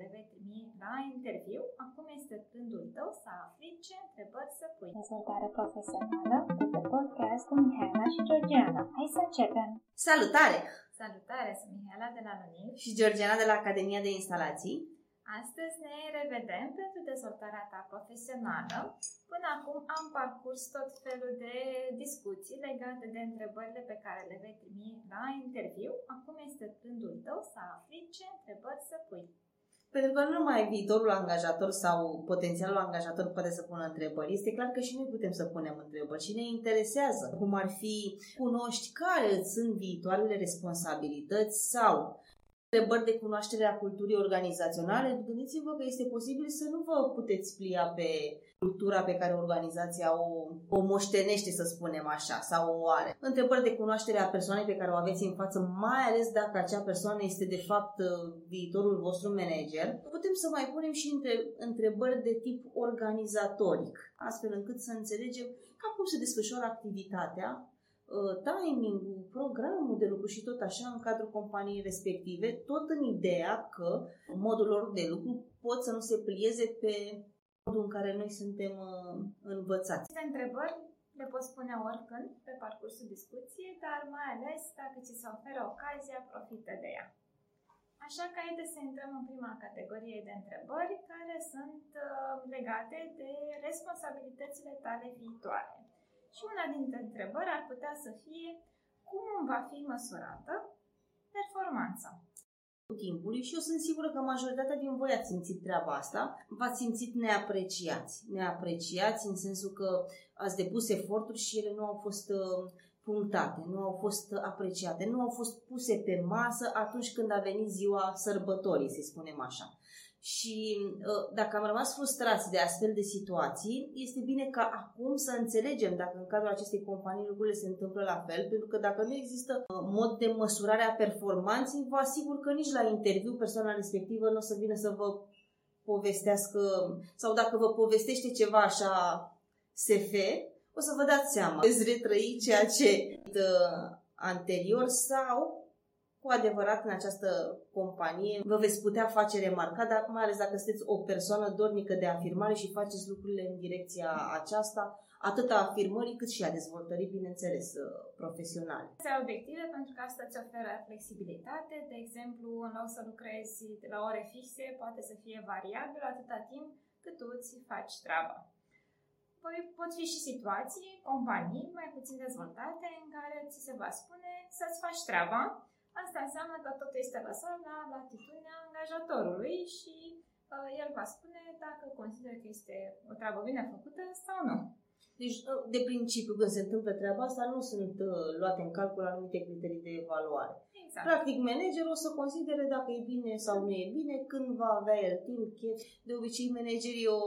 le vei primi la interviu, acum este rândul tău să afli ce întrebări să pui. Dezvoltare profesională de pe podcast cu Mihaela și Georgiana. Hai să începem! Salutare! Salutare, sunt Mihaela de la Luniv Și Georgiana de la Academia de Instalații. Astăzi ne revedem pentru dezvoltarea ta profesională. Până acum am parcurs tot felul de discuții legate de întrebările pe care le vei primi la interviu. Acum este rândul tău să afli ce întrebări să pui. Pentru că nu numai viitorul angajator sau potențialul angajator poate să pună întrebări, este clar că și noi putem să punem întrebări și ne interesează cum ar fi cunoști care sunt viitoarele responsabilități sau întrebări de cunoaștere a culturii organizaționale, gândiți-vă că este posibil să nu vă puteți plia pe cultura pe care organizația o, o moștenește, să spunem așa, sau o are. Întrebări de cunoaștere a persoanei pe care o aveți în față, mai ales dacă acea persoană este de fapt viitorul vostru manager. Putem să mai punem și între, întrebări de tip organizatoric, astfel încât să înțelegem cam cum se desfășoară activitatea Uh, timing-ul, programul de lucru și tot așa în cadrul companiei respective, tot în ideea că modul lor de lucru pot să nu se plieze pe modul în care noi suntem uh, învățați. Aceste întrebări le poți spune oricând pe parcursul discuției, dar mai ales dacă ți se oferă ocazia, profită de ea. Așa că haideți să intrăm în prima categorie de întrebări care sunt uh, legate de responsabilitățile tale viitoare. Și una dintre întrebări ar putea să fie cum va fi măsurată performanța timpului și eu sunt sigură că majoritatea din voi ați simțit treaba asta, v-ați simțit neapreciați. Neapreciați în sensul că ați depus eforturi și ele nu au fost uh, punctate, nu au fost apreciate, nu au fost puse pe masă atunci când a venit ziua sărbătorii, să spunem așa. Și ă, dacă am rămas frustrați de astfel de situații, este bine ca acum să înțelegem dacă în cadrul acestei companii lucrurile se întâmplă la fel, pentru că dacă nu există ă, mod de măsurare a performanței, vă asigur că nici la interviu persoana respectivă nu o să vină să vă povestească sau dacă vă povestește ceva așa SF, o să vă dați seama. Veți retrăi ceea ce uh, anterior sau cu adevărat în această companie vă veți putea face remarca, dar mai ales dacă sunteți o persoană dornică de afirmare și faceți lucrurile în direcția aceasta, atât a afirmării cât și a dezvoltării, bineînțeles, uh, profesionale. Se obiective pentru că asta îți oferă flexibilitate. De exemplu, în loc să lucrezi de la ore fixe, poate să fie variabil atâta timp cât tu îți faci treaba. Păi pot fi și situații, companii mai puțin dezvoltate, în care ți se va spune să-ți faci treaba, Asta înseamnă că totul este lăsat la latitudinea angajatorului și uh, el va spune dacă consideră că este o treabă bine făcută sau nu. Deci, uh, de principiu, când se întâmplă treaba asta, nu sunt uh, luate în calcul anumite criterii de evaluare. Exact. Practic, managerul o să considere dacă e bine sau nu e bine, când va avea el timp, chef. De obicei, managerii, o,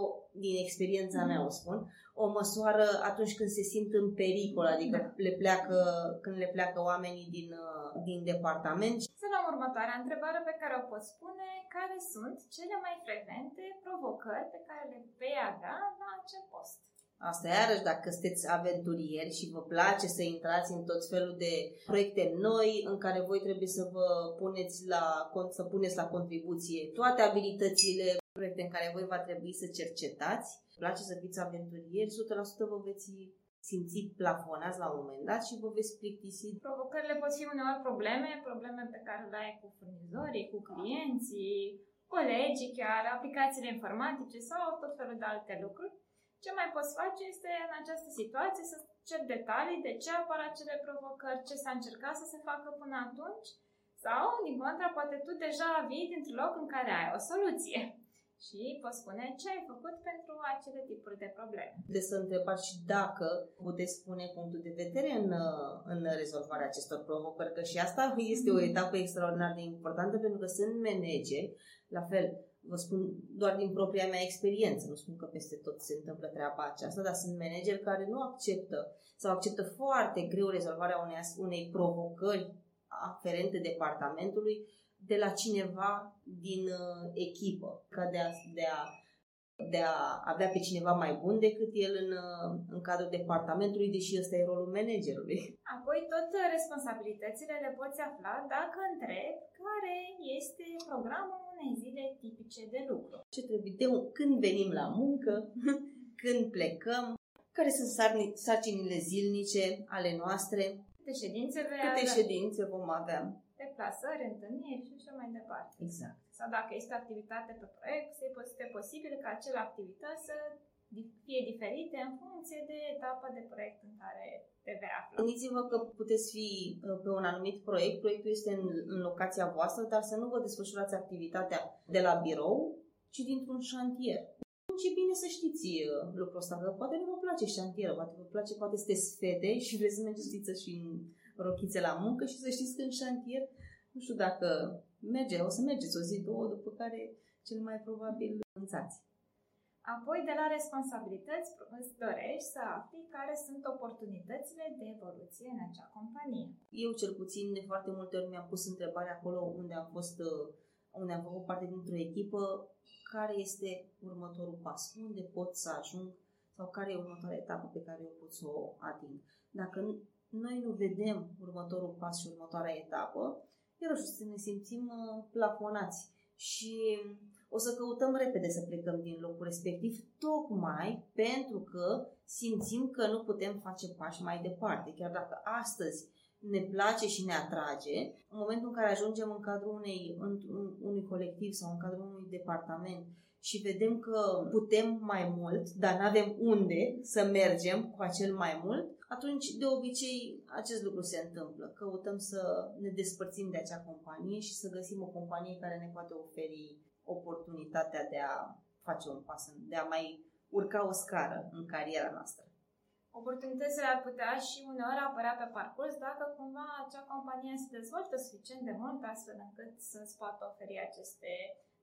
din experiența mm. mea o spun, o măsoară atunci când se simt în pericol, adică da. le pleacă, când le pleacă oamenii din, uh, din departament. Să luăm următoarea întrebare pe care o pot spune. Care sunt cele mai frecvente provocări pe care le vei avea la acel post? Asta iarăși, dacă sunteți aventurieri și vă place să intrați în tot felul de proiecte noi în care voi trebuie să vă puneți la, să puneți la contribuție toate abilitățile, proiecte în care voi va trebui să cercetați, place să fiți aventurieri, 100% vă veți simți plafonați la un moment dat și vă veți plictisi. Provocările pot fi uneori probleme, probleme pe care le ai cu furnizorii, cu clienții, colegii chiar, aplicațiile informatice sau tot felul de alte lucruri. Ce mai poți face este în această situație să cer detalii de ce apar acele provocări, ce s-a încercat să se facă până atunci sau, din contra, poate tu deja vii dintr-un loc în care ai o soluție și poți spune ce ai făcut pentru acele tipuri de probleme. De să întrebați și dacă puteți spune punctul de vedere în, în rezolvarea acestor provocări, că și asta este o etapă extraordinar de importantă pentru că sunt manageri, la fel, vă spun doar din propria mea experiență, nu spun că peste tot se întâmplă treaba aceasta, dar sunt manageri care nu acceptă sau acceptă foarte greu rezolvarea unei, unei provocări aferente departamentului de la cineva din uh, echipă, ca de a, de a de a avea pe cineva mai bun decât el în, uh, în cadrul departamentului, deși ăsta e rolul managerului. Apoi tot responsabilitățile le poți afla dacă întreb care este programul unei zile tipice specifice de lucru. Ce trebuie de când venim la muncă, când plecăm, care sunt sarcinile zilnice ale noastre, câte ședințe vei câte avea, ședințe vom avea. Deplasări, întâlniri și așa mai departe. Exact. Sau dacă este o activitate pe proiect, este posibil ca acele activități să fie diferite în funcție de etapa de proiect în care te vei afla. Gândiți-vă că puteți fi uh, pe un anumit proiect, proiectul este în, în locația voastră, dar să nu vă desfășurați activitatea de la birou, ci dintr-un șantier. Deci e bine să știți uh, lucrul ăsta, că poate nu vă place șantierul, poate vă place, poate sunteți fete și vreți să mergeți și în rochițe la muncă și să știți că în șantier, nu știu dacă merge, o să mergeți o zi, două, după care cel mai probabil înțați. Apoi, de la responsabilități, îți dorești să afli care sunt oportunitățile de evoluție în acea companie. Eu, cel puțin, de foarte multe ori mi-am pus întrebarea acolo unde am fost, uh, unde am făcut parte dintr-o echipă, care este următorul pas, unde pot să ajung sau care e următoarea etapă pe care eu pot să o ating. Dacă noi nu vedem următorul pas și următoarea etapă, iarăși să ne simțim uh, plafonați și o să căutăm repede să plecăm din locul respectiv, tocmai pentru că simțim că nu putem face pași mai departe. Chiar dacă astăzi ne place și ne atrage, în momentul în care ajungem în cadrul unei, în, unui colectiv sau în cadrul unui departament și vedem că putem mai mult, dar nu avem unde să mergem cu acel mai mult, atunci de obicei acest lucru se întâmplă. Căutăm să ne despărțim de acea companie și să găsim o companie care ne poate oferi oportunitatea de a face un pas, de a mai urca o scară în cariera noastră. Oportunitățile ar putea și uneori apărea pe parcurs dacă cumva acea companie se dezvoltă suficient de mult astfel încât să-ți poată oferi aceste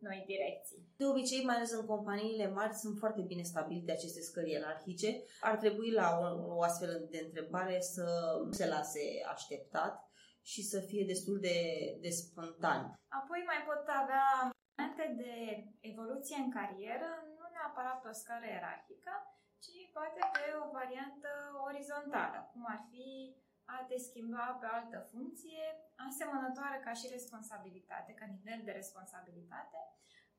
noi direcții. De obicei, mai ales în companiile mari, sunt foarte bine stabilite aceste scări ierarhice. Ar trebui la o, o astfel de întrebare să se lase așteptat și să fie destul de, de spontan. Apoi mai pot avea momente de evoluție în carieră, nu neapărat pe o scară ierarhică, ci poate pe o variantă orizontală, cum ar fi a te schimba pe o altă funcție, asemănătoare ca și responsabilitate, ca nivel de responsabilitate,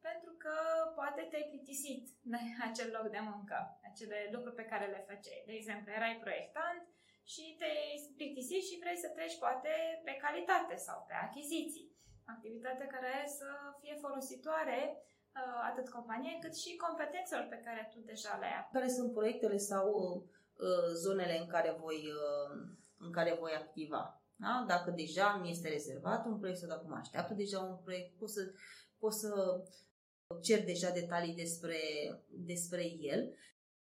pentru că poate te-ai plictisit în acel loc de muncă, acele lucruri pe care le făceai. De exemplu, erai proiectant și te-ai plictisit și vrei să treci poate pe calitate sau pe achiziții. Activitate care să fie folositoare uh, atât companiei cât și competențelor pe care tu deja le ai. Care sunt proiectele sau uh, zonele în care voi uh, în care voi activa. Da? Dacă deja mi este rezervat un proiect sau dacă mă așteaptă deja un proiect, pot să, pot să cer deja detalii despre, despre el.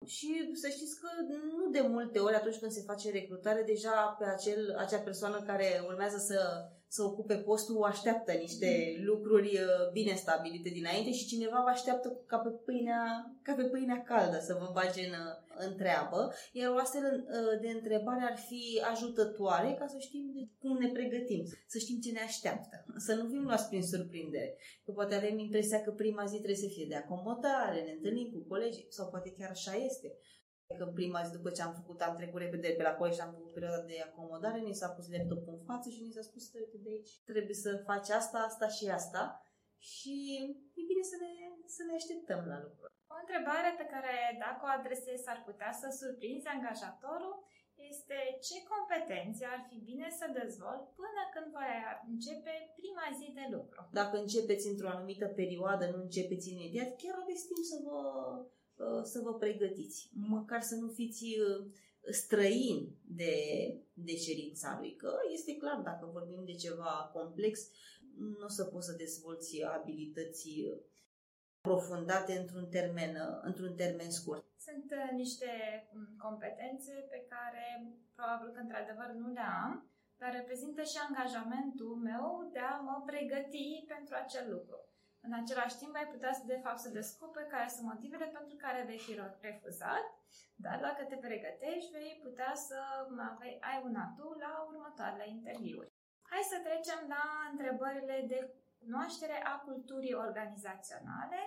Și să știți că nu de multe ori atunci când se face recrutare, deja pe acel, acea persoană care urmează să să ocupe postul așteaptă niște mm. lucruri uh, bine stabilite dinainte și cineva vă așteaptă ca pe pâinea, ca pe pâinea caldă să vă bage în, uh, în treabă. Iar o astfel uh, de întrebare ar fi ajutătoare ca să știm de cum ne pregătim, să știm ce ne așteaptă, să nu fim luați prin surprindere. Că poate avem impresia că prima zi trebuie să fie de acomodare, ne întâlnim cu colegii sau poate chiar așa este că prima zi după ce am făcut, am trecut repede pe la colegi și am făcut perioada de acomodare, ni s-a pus laptopul în față și ni s-a spus de aici. Trebuie să faci asta, asta și asta și e bine să ne, să ne așteptăm la lucruri. O întrebare pe care dacă o adresezi ar putea să surprinzi angajatorul este ce competențe ar fi bine să dezvolt până când voi începe prima zi de lucru. Dacă începeți într-o anumită perioadă, nu începeți imediat, chiar aveți timp să vă Uh, să vă pregătiți. Măcar să nu fiți uh, străini de, de cerința lui, că este clar, dacă vorbim de ceva complex, nu o să poți să dezvolți abilități profundate într-un termen, într-un termen scurt. Sunt uh, niște mm, competențe pe care probabil că într-adevăr nu le am, dar reprezintă și angajamentul meu de a mă pregăti pentru acel lucru. În același timp, ai putea să, de fapt, să descoperi care sunt motivele pentru care vei fi refuzat, dar dacă te pregătești, vei putea să ai un atu la următoarele interviuri. Hai să trecem la întrebările de cunoaștere a culturii organizaționale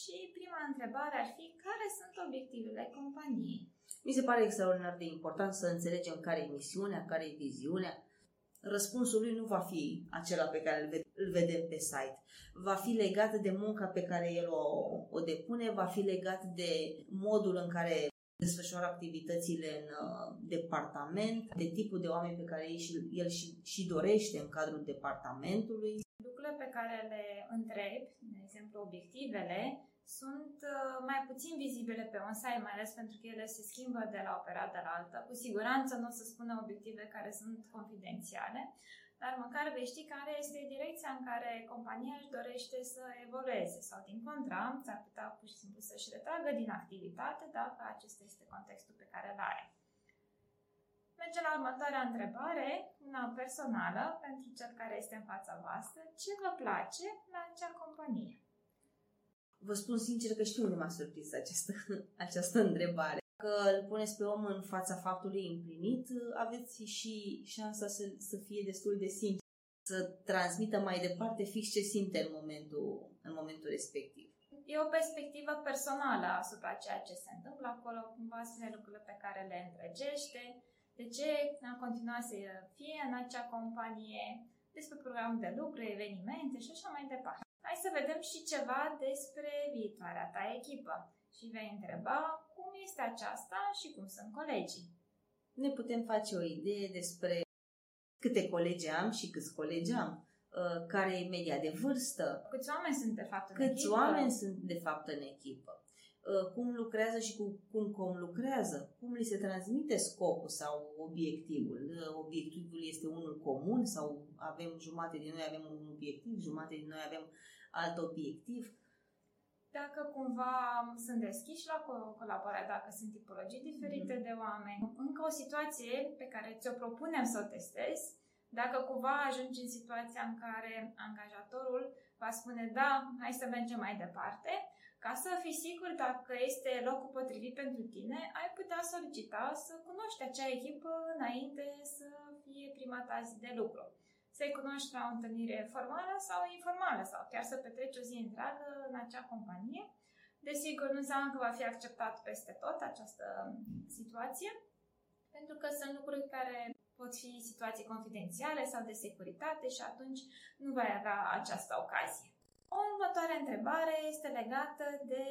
și prima întrebare ar fi care sunt obiectivele companiei? Mi se pare extraordinar de important să înțelegem care e misiunea, care e viziunea. Răspunsul lui nu va fi acela pe care îl vedem pe site. Va fi legat de munca pe care el o, o depune, va fi legat de modul în care desfășoară activitățile în uh, departament, de tipul de oameni pe care el și, el și, și dorește în cadrul departamentului. Lucrurile pe care le întreb, de exemplu obiectivele, sunt uh, mai puțin vizibile pe un site, mai ales pentru că ele se schimbă de la o perioadă la alta. Cu siguranță nu o să spună obiective care sunt confidențiale, dar măcar vei ști care este direcția în care compania își dorește să evolueze sau, din contra, s-ar putea pur și simplu să-și retragă din activitate dacă acesta este contextul pe care îl are. Mergem la următoarea întrebare, una personală, pentru cel care este în fața voastră. Ce vă place la acea companie? Vă spun sincer că știu unde m-a surprins această, această întrebare. Că îl puneți pe om în fața faptului împlinit, aveți și șansa să, să fie destul de sincer, să transmită mai departe fix ce simte în momentul, în momentul respectiv. E o perspectivă personală asupra ceea ce se întâmplă acolo, cumva spune lucrurile pe care le întregește, de ce am continuat să fie în acea companie, despre programul de lucru, evenimente și așa mai departe. Hai să vedem și ceva despre viitoarea ta echipă și vei întreba cum este aceasta și cum sunt colegii. Ne putem face o idee despre câte colegi am și câți colegi am, uh, care e media de vârstă. Câți oameni sunt de fapt în Câți echipă? oameni sunt de fapt în echipă? Uh, cum lucrează și cu, cum cum lucrează? Cum li se transmite scopul sau obiectivul? Uh, obiectivul este unul comun sau avem jumate din noi avem un obiectiv, jumate din noi avem alt obiectiv? Dacă cumva sunt deschiși la colaborare, dacă sunt tipologii diferite mm-hmm. de oameni, încă o situație pe care ți-o propunem să o testezi, dacă cumva ajungi în situația în care angajatorul va spune da, hai să mergem mai departe, ca să fii sigur dacă este locul potrivit pentru tine, ai putea solicita să cunoști acea echipă înainte să fie prima ta zi de lucru. Să-i cunoști la o întâlnire formală sau informală sau chiar să petreci o zi întreagă în acea companie. Desigur, nu înseamnă că va fi acceptat peste tot această situație, pentru că sunt lucruri care pot fi situații confidențiale sau de securitate și atunci nu vai avea această ocazie. O următoare întrebare este legată de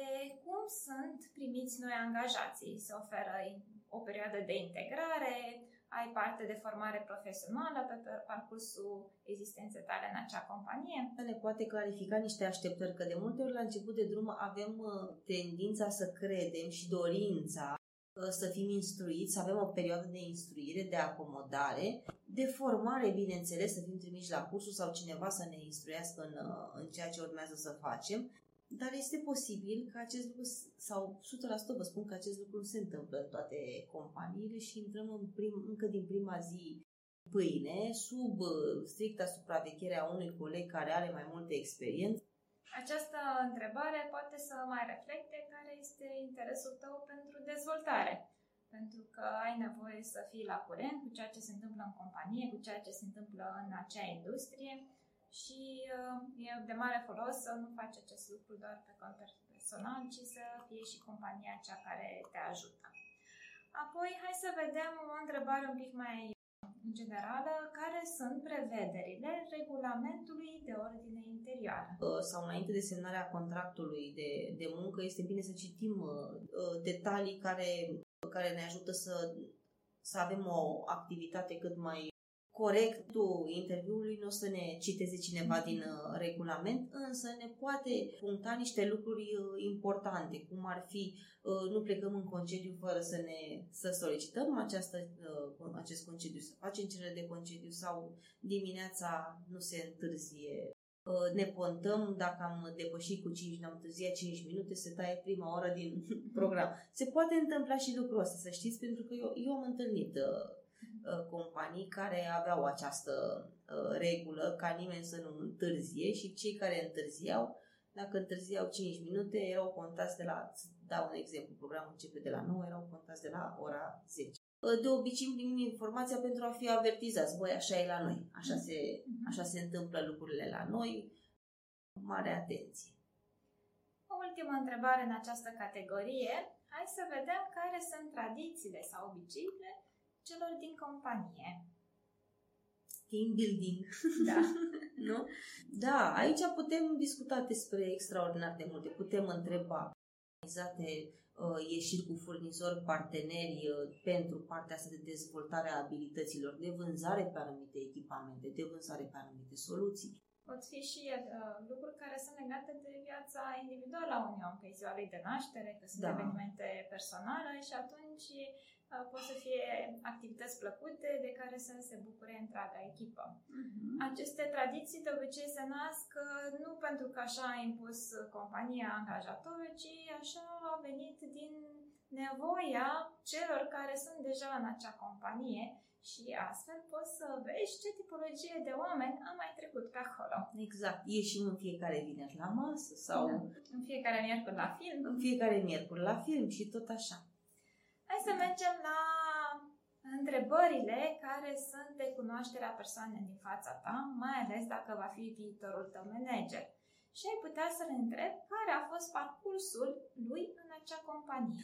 cum sunt primiți noi angajații. Se oferă o perioadă de integrare, ai parte de formare profesională pe parcursul existenței tale în acea companie. Ne poate clarifica niște așteptări, că de multe ori la început de drum avem uh, tendința să credem și dorința uh, să fim instruiți, să avem o perioadă de instruire, de acomodare, de formare, bineînțeles, să fim trimiși la cursul sau cineva să ne instruiască în, uh, în ceea ce urmează să facem, dar este posibil că acest lucru, sau 100% vă spun că acest lucru nu se întâmplă în toate companiile și intrăm în prim, încă din prima zi pâine, sub uh, stricta supraveghere a unui coleg care are mai multe experiență. Această întrebare poate să mai reflecte care este interesul tău pentru dezvoltare. Pentru că ai nevoie să fii la curent cu ceea ce se întâmplă în companie, cu ceea ce se întâmplă în acea industrie și uh, e de mare folos să nu faci acest lucru doar pe cont personal, ci să fie și compania cea care te ajută. Apoi, hai să vedem o întrebare un pic mai generală, care sunt prevederile regulamentului de ordine interioară? Uh, sau înainte de semnarea contractului de, de muncă, este bine să citim uh, uh, detalii care, care ne ajută să, să avem o activitate cât mai corectul interviului nu o să ne citeze cineva din uh, regulament, însă ne poate puncta niște lucruri uh, importante, cum ar fi uh, nu plecăm în concediu fără să ne să solicităm această, acest concediu, să facem cerere de concediu sau dimineața nu se întârzie ne pontăm, dacă am depășit cu 5, ne-am întârziat 5 minute, se taie prima oră din program. Se poate întâmpla și lucrul ăsta, să știți, pentru că eu, eu am întâlnit Uh, companii care aveau această uh, regulă ca nimeni să nu întârzie și cei care întârziau, dacă întârziau 5 minute, erau contați de la, dau un exemplu, programul începe de la 9, erau contați de la ora 10. Uh, de obicei primim informația pentru a fi avertizați. Băi, așa e la noi. Așa se, așa se întâmplă lucrurile la noi. Mare atenție. O ultimă întrebare în această categorie. Hai să vedem care sunt tradițiile sau obiceiurile celor din companie. team building. Da. nu? Da, aici putem discuta despre extraordinar de multe. Putem întreba organizate uh, ieșiri cu furnizori, parteneri uh, pentru partea asta de dezvoltare a abilităților, de vânzare pe anumite echipamente, de vânzare pe anumite soluții. Pot fi și uh, lucruri care sunt legate de viața individuală a unui om, că e ziua lui de naștere, că sunt Da. evenimente personale și atunci uh, pot să fie activități plăcute de care să se bucure întreaga echipă. Aceste tradiții de obicei se nasc uh, nu pentru că așa a impus compania angajatorul, ci așa a venit din nevoia celor care sunt deja în acea companie și astfel poți să vezi ce tipologie de oameni a mai trecut pe acolo. Exact. Ieșim în fiecare vineri la masă sau Da. În fiecare miercuri la film. în fiecare miercuri la film și tot așa. Hai să mergem la întrebările care sunt de cunoașterea persoanei din fața ta, mai ales dacă va fi viitorul tău manager. Și ai putea să-l întrebi care a fost parcursul lui în acea companie.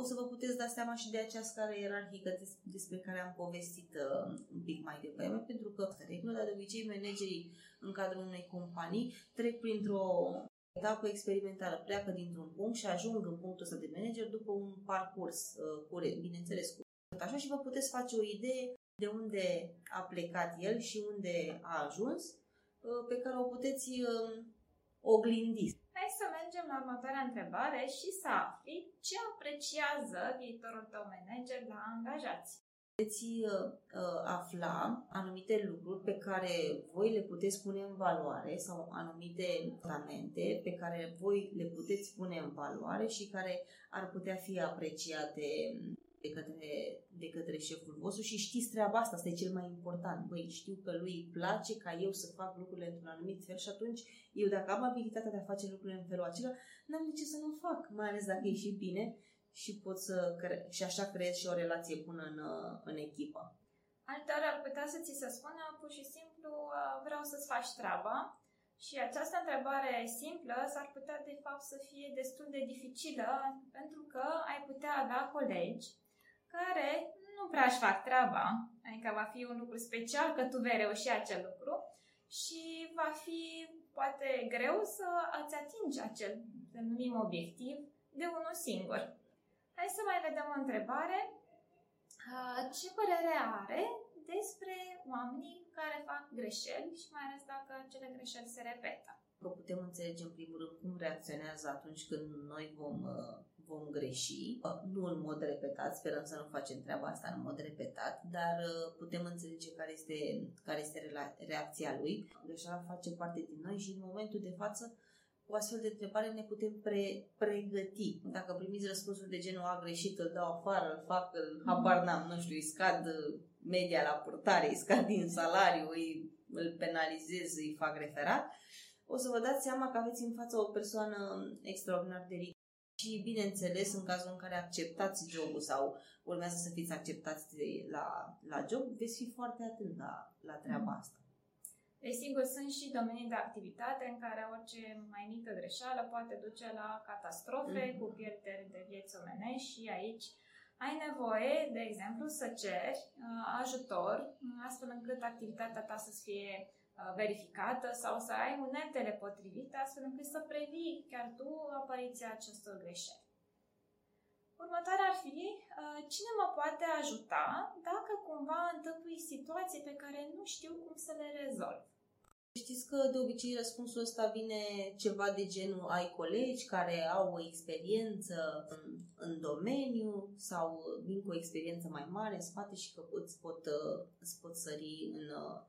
O să vă puteți da seama și de acea scară ierarhică des- despre care am povestit uh, un pic mai devreme, pentru că, de regulă, dar de obicei, managerii în cadrul unei companii trec printr-o etapă experimentală, pleacă dintr-un punct și ajung în punctul ăsta de manager după un parcurs uh, curent, bineînțeles, cu așa și vă puteți face o idee de unde a plecat el și unde a ajuns, uh, pe care o puteți uh, oglindi. Hai să mergem la următoarea întrebare și să afli ce apreciază viitorul tău manager la angajați. puteți uh, uh, afla anumite lucruri pe care voi le puteți pune în valoare sau anumite tratamente pe care voi le puteți pune în valoare și care ar putea fi apreciate de către, de către șeful vostru și știți treaba asta, asta e cel mai important. Băi, știu că lui îi place ca eu să fac lucrurile într-un anumit fel și atunci eu dacă am abilitatea de a face lucrurile în felul acela, n-am de ce să nu fac, mai ales dacă e și bine și pot să cre- și așa creez și o relație bună în, uh, în echipă. Alteori ar putea să ți se spună pur și simplu uh, vreau să-ți faci treaba și această întrebare simplă s-ar putea de fapt să fie destul de dificilă pentru că ai putea avea colegi care nu prea își fac treaba, adică va fi un lucru special că tu vei reuși acel lucru și va fi poate greu să îți atingi acel, să numim obiectiv, de unul singur. Hai să mai vedem o întrebare. Uh, Ce părere are despre oamenii care fac greșeli și mai ales dacă acele greșeli se repetă? Că putem înțelege în primul rând cum reacționează atunci când noi vom, uh, vom greși, Uh, nu în mod repetat, sperăm să nu facem treaba asta în mod repetat, dar uh, putem înțelege care este, care este rela- reacția lui. Greșeala face parte din noi și în momentul de față cu astfel de întrebare ne putem pre- pregăti. Dacă primiți răspunsuri de genul a greșit, îl dau afară, îl fac, îl habar n-am, nu știu, îi scad uh, media la purtare, îi scad din salariu, îi, îl penalizez, îi fac referat, o să vă dați seama că aveți în față o persoană extraordinar de ridicată. Și, bineînțeles, în cazul în care acceptați jobul sau urmează să fiți acceptați de- la, la job, veți fi foarte atent la, la treaba asta. Desigur, sunt și domenii de activitate în care orice mai mică greșeală poate duce la catastrofe Mhm. cu pierderi de vieți omenești și aici ai nevoie, de exemplu, să ceri uh, ajutor uh, astfel încât activitatea ta să fie uh, verificată sau să ai uneltele potrivite astfel încât să previi chiar tu apariția acestor greșeli. Următoarea ar fi, uh, cine mă poate ajuta dacă cumva întâmpui situații pe care nu știu cum să le rezolv? Știți că de obicei răspunsul ăsta vine ceva de genul ai colegi care au o experiență în, în domeniu sau vin cu o experiență mai mare în spate și că îți pot, uh, îți pot sări în, uh,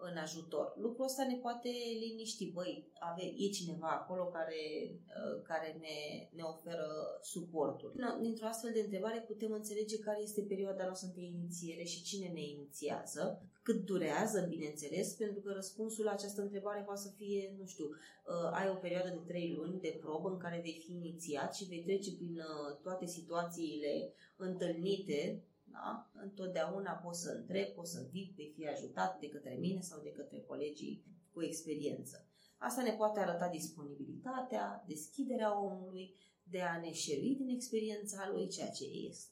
în ajutor. Lucrul ăsta ne poate liniști. Băi, ave, e cineva acolo care, uh, care ne, ne oferă suportul. No, Dintr-o astfel de întrebare putem înțelege care este perioada noastră de inițiere și cine ne inițiază, cât durează, bineînțeles, pentru că răspunsul la această întrebare poate să fie, nu știu, uh, ai o perioadă de trei luni de probă în care vei fi inițiat și vei trece prin uh, toate situațiile întâlnite da? Întotdeauna poți să întrebi, poți să vii, vei fi ajutat de către mine sau de către colegii cu experiență. Asta ne poate arăta disponibilitatea, deschiderea omului, de a ne șerui din experiența lui, ceea ce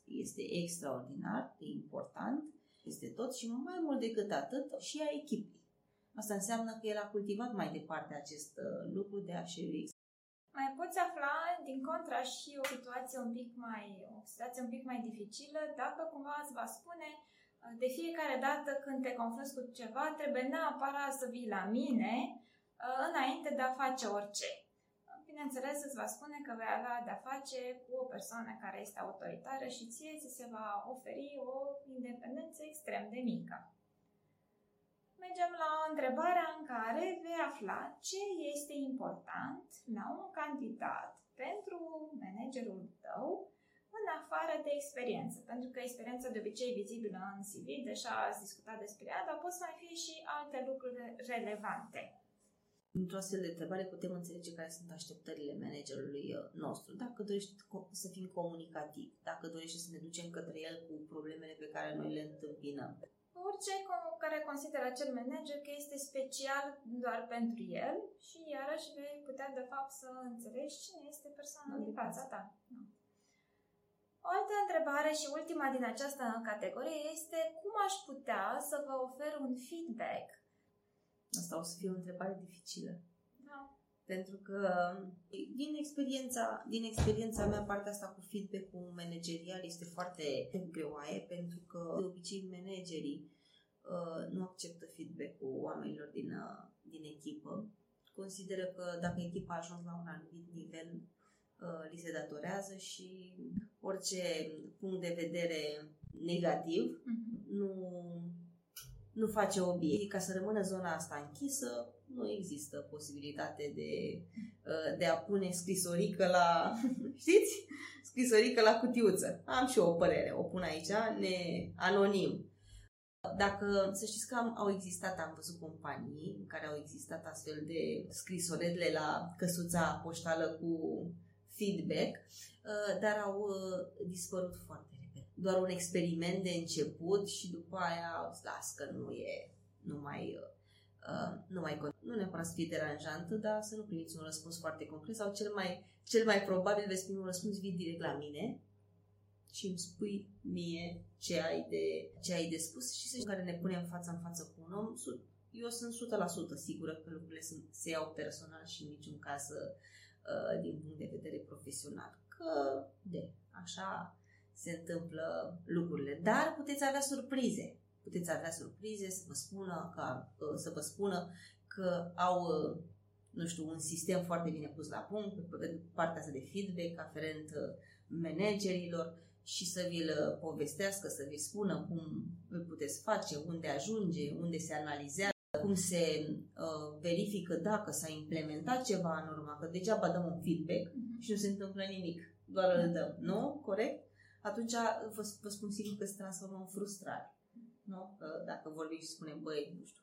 este extraordinar de important. este tot și mai mult decât atât și a echipei. Asta înseamnă că el a cultivat mai departe acest uh, lucru de a și mai poți afla, din contra, și o situație un pic mai, o situație un pic mai dificilă, dacă cumva îți va spune uh, de fiecare dată când te confrunți cu ceva, trebuie neapărat să vii la mine uh, înainte de a face orice. Bineînțeles, îți va spune că vei avea de-a face cu o persoană care este autoritară și ție ți se va oferi o independență extrem de mică mergem la întrebarea în care vei afla ce este important la un candidat pentru managerul tău în afară de experiență. Pentru că experiența de obicei vizibilă în CV, deja ați discutat despre ea, dar pot să mai fie și alte lucruri relevante. Într-o astfel de întrebare putem înțelege care sunt așteptările managerului uh, nostru. Dacă dorește să fim comunicativi, dacă dorește să ne ducem către el cu problemele pe care noi le întâmpinăm, orice care consideră acel manager că este special doar pentru el și iarăși vei putea de fapt să înțelegi cine este persoana din fața ta. Nu. O altă întrebare și ultima din această categorie este cum aș putea să vă ofer un feedback? Asta o să fie o întrebare dificilă. Da. Pentru că din experiența, din experiența mea, partea asta cu feedback-ul managerial este foarte greoaie, pentru că de obicei managerii uh, nu acceptă feedback-ul oamenilor din, uh, din echipă. Consideră că dacă echipa a ajuns la un anumit nivel, uh, li se datorează și orice punct de vedere negativ uh-huh. nu, nu face obiect. Ca să rămână zona asta închisă, nu există posibilitate de, uh, de a pune scrisorică la, știți? Scrisorică la cutiuță. Am și eu o părere, o pun aici, ne anonim. Dacă, să știți că am, au existat, am văzut companii în care au existat astfel de scrisoredle la căsuța poștală cu feedback, uh, dar au uh, dispărut foarte repede. Doar un experiment de început și după aia las că nu e, nu mai Uh, nu mai nu neapărat să fie deranjantă, dar să nu primiți un răspuns foarte concret sau cel mai, cel mai probabil veți primi un răspuns, vii direct la mine și îmi spui mie ce ai de, ce ai de spus și să care ne punem față în față cu un om, eu sunt 100% sigură că lucrurile sunt, se iau personal și în niciun caz uh, din punct de vedere profesional. Că, de, așa se întâmplă lucrurile. Dar puteți avea surprize puteți avea surprize, să vă spună că, să vă spună că au nu știu, un sistem foarte bine pus la punct pe partea asta de feedback aferent uh, managerilor și să vi-l uh, povestească, să vi spună cum îl puteți face, unde ajunge, unde se analizează, cum se uh, verifică dacă s-a implementat ceva în urmă, că degeaba dăm un feedback uh-huh. și nu se întâmplă nimic, doar îl dăm, nu? Corect? Atunci vă, vă spun sigur că se transformă în frustrare. Nu? Că dacă vorbim și spunem, băi, nu știu,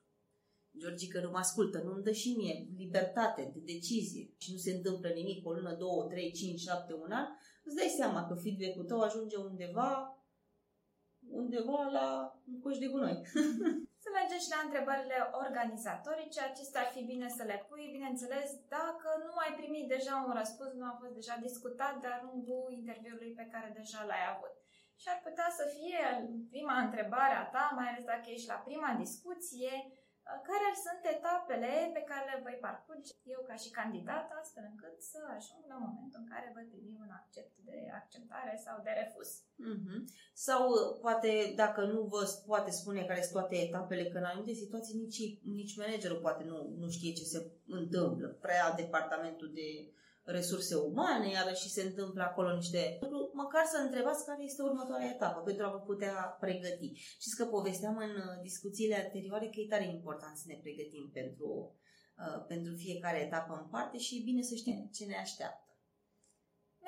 Georgica nu mă ascultă, nu-mi dă și mie libertate de decizie și nu se întâmplă nimic o lună, două, trei, cinci, șapte, un an, îți dai seama că feedback-ul tău ajunge undeva, undeva la un coș de gunoi. să mergem și la întrebările organizatorice. Acestea ar fi bine să le pui, bineînțeles, dacă nu ai primit deja un răspuns, nu a fost deja discutat de-a lungul interviului pe care deja l-ai avut și ar putea să fie prima întrebare a ta, mai ales dacă ești la prima discuție, uh, care sunt etapele pe care le voi parcurge eu ca și candidat, astfel încât să ajung la momentul în care voi primi un accept de acceptare sau de refuz. Mm-hmm. Sau uh, poate, dacă nu vă poate spune care sunt toate etapele, că în anumite situații nici, nici managerul poate nu, nu știe ce se întâmplă, prea departamentul de resurse umane, iar și se întâmplă acolo niște lucruri, măcar să întrebați care este următoarea etapă pentru a vă putea pregăti. Știți că povesteam în uh, discuțiile anterioare că e tare important să ne pregătim pentru, uh, pentru fiecare etapă în parte și e bine să știm ce ne așteaptă.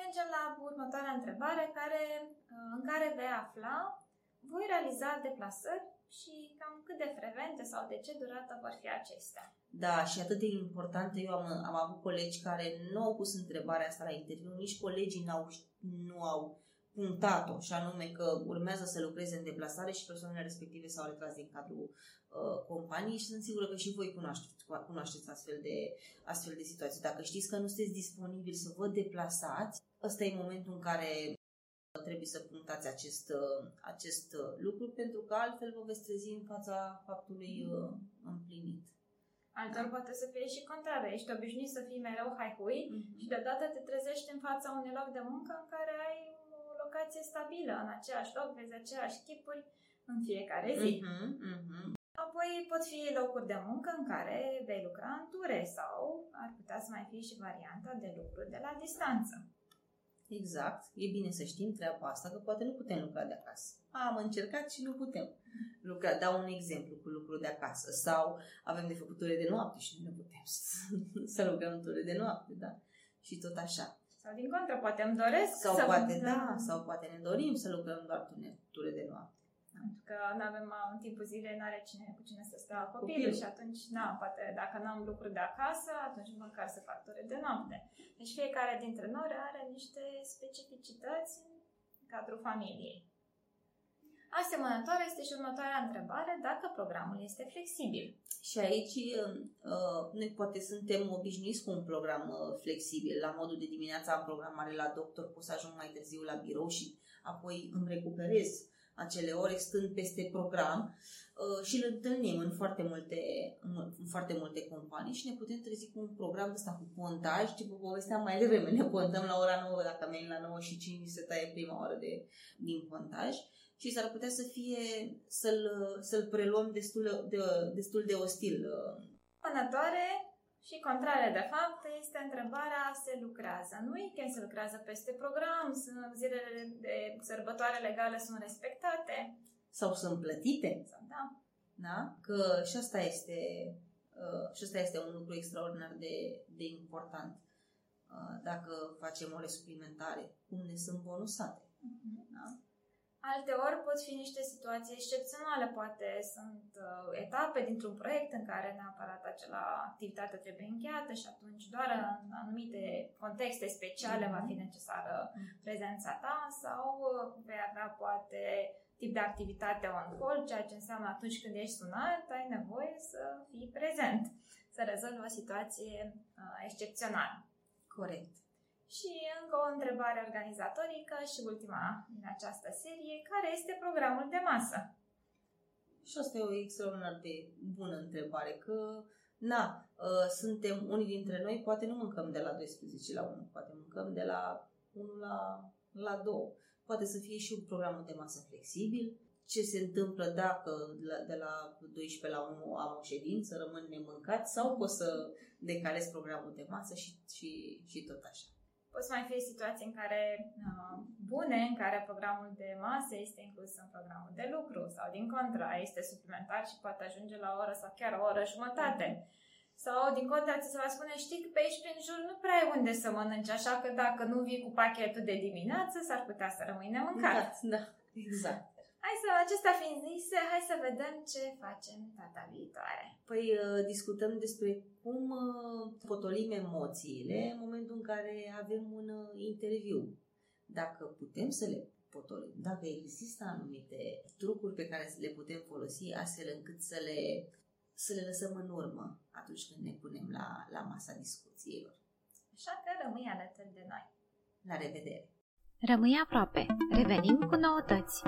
Mergem la următoarea întrebare care, uh, în care vei afla voi realiza deplasări și cam cât de frecvente sau de ce durată vor fi acestea. Da, și atât de important, eu am, am avut colegi care nu au pus întrebarea asta la interviu, nici colegii n-au, nu au punctat-o, și anume că urmează să lucreze în deplasare și persoanele respective s-au retras din cadrul uh, companiei și sunt sigură că și voi cunoașteți, cunoașteți astfel, de, astfel de situații. Dacă știți că nu sunteți disponibili să vă deplasați, ăsta e momentul în care trebuie să punctați acest, uh, acest uh, lucru pentru că altfel vă veți trezi în fața faptului uh, împlinit. Altor poate să fie și contrar. Ești obișnuit să fii mereu hai-hui Mhm. și deodată te trezești în fața unui loc de muncă în care ai o locație stabilă, în același loc, vezi aceleași chipuri în fiecare zi. Mhm, mhm. Apoi pot fi locuri de muncă în care vei lucra în ture sau ar putea să mai fie și varianta de lucru de la distanță. Exact. E bine să știm treaba asta, că poate nu putem lucra de acasă. Am încercat și nu putem lucra. Dau un exemplu cu lucrul de acasă. Sau avem de făcut ture de noapte și nu putem să, să lucrăm în ture de noapte, da? Și tot așa. Sau din contră, poate îmi doresc Sau să poate da, sau poate ne dorim să lucrăm doar ture- ture de noapte. Pentru că nu avem uh, în timpul zilei, nu are cine cu cine să stea copilul, Copilul. și atunci, da, poate dacă nu am lucruri de acasă, atunci măcar să fac ture de noapte. Deci fiecare dintre noi are niște specificități în cadrul familiei. Asemănătoare este și următoarea întrebare, dacă programul este flexibil. Și aici uh, noi poate suntem obișnuiți cu un program uh, flexibil. La modul de dimineața am programare la doctor, pot să ajung mai târziu la birou și apoi îmi recuperez acele ore stând peste program uh, și îl întâlnim în foarte multe, în, în foarte multe companii și ne putem trezi cu un program ăsta cu pontaj, tipul povesteam mai devreme, ne pontăm la ora 9 dacă mergem la 9 și 5 se taie prima oră de, din pontaj și s-ar putea să fie să-l, să-l preluăm destul de, destul de ostil. uh, Asemănătoare și contrare de fapt este întrebarea se lucrează în weekend, se lucrează peste program, sunt- zilele de sărbătoare legale sunt respectate. Sau sunt plătite, Sau, da, da? Că și asta este, uh, și asta este un lucru extraordinar de, de important. Uh, dacă facem ore suplimentare, cum ne sunt bonusate. Da? Alte ori pot fi niște situații excepționale, poate sunt uh, etape dintr-un proiect în care neapărat acela activitate trebuie încheiată și atunci doar în anumite contexte speciale va fi necesară prezența ta sau uh, vei avea poate tip de activitate on call, ceea ce înseamnă atunci când ești sunat, ai nevoie să fii prezent, să rezolvi o situație uh, excepțională. Corect. Și încă o întrebare organizatorică și ultima din această serie, care este programul de masă? Și asta e o extraordinar de bună întrebare, că, na, uh, suntem unii dintre noi, poate nu mâncăm de la 12 la 1, poate mâncăm de la 1 la, la 2. Poate să fie și un program de masă flexibil. Ce se întâmplă dacă la- de la 12 la 1 am o ședință, rămân nemâncat sau pot să decalez programul de masă și, și, și tot așa. Pot să mai fie situații în care uh, bune, în care programul de masă este inclus în programul de lucru sau din contra, este suplimentar și poate ajunge la o oră sau chiar o oră jumătate. Sau, din contra, ți se va spune, știi că pe aici prin jur nu prea ai unde să mănânci, așa că dacă nu vii cu pachetul de dimineață, s-ar putea să rămâi nemâncat. Da, exact. Hai să, acestea fiind zise, hai să vedem ce facem data viitoare. Păi uh, discutăm despre cum uh, potolim emoțiile în momentul în care avem un uh, interviu. Dacă putem să le potolim, dacă există anumite trucuri pe care le putem folosi astfel încât să le, să le lăsăm în urmă atunci când ne punem la, la masa discuțiilor. Așa că rămâi alături de noi. La revedere! Rămâi aproape. Revenim cu noutăți.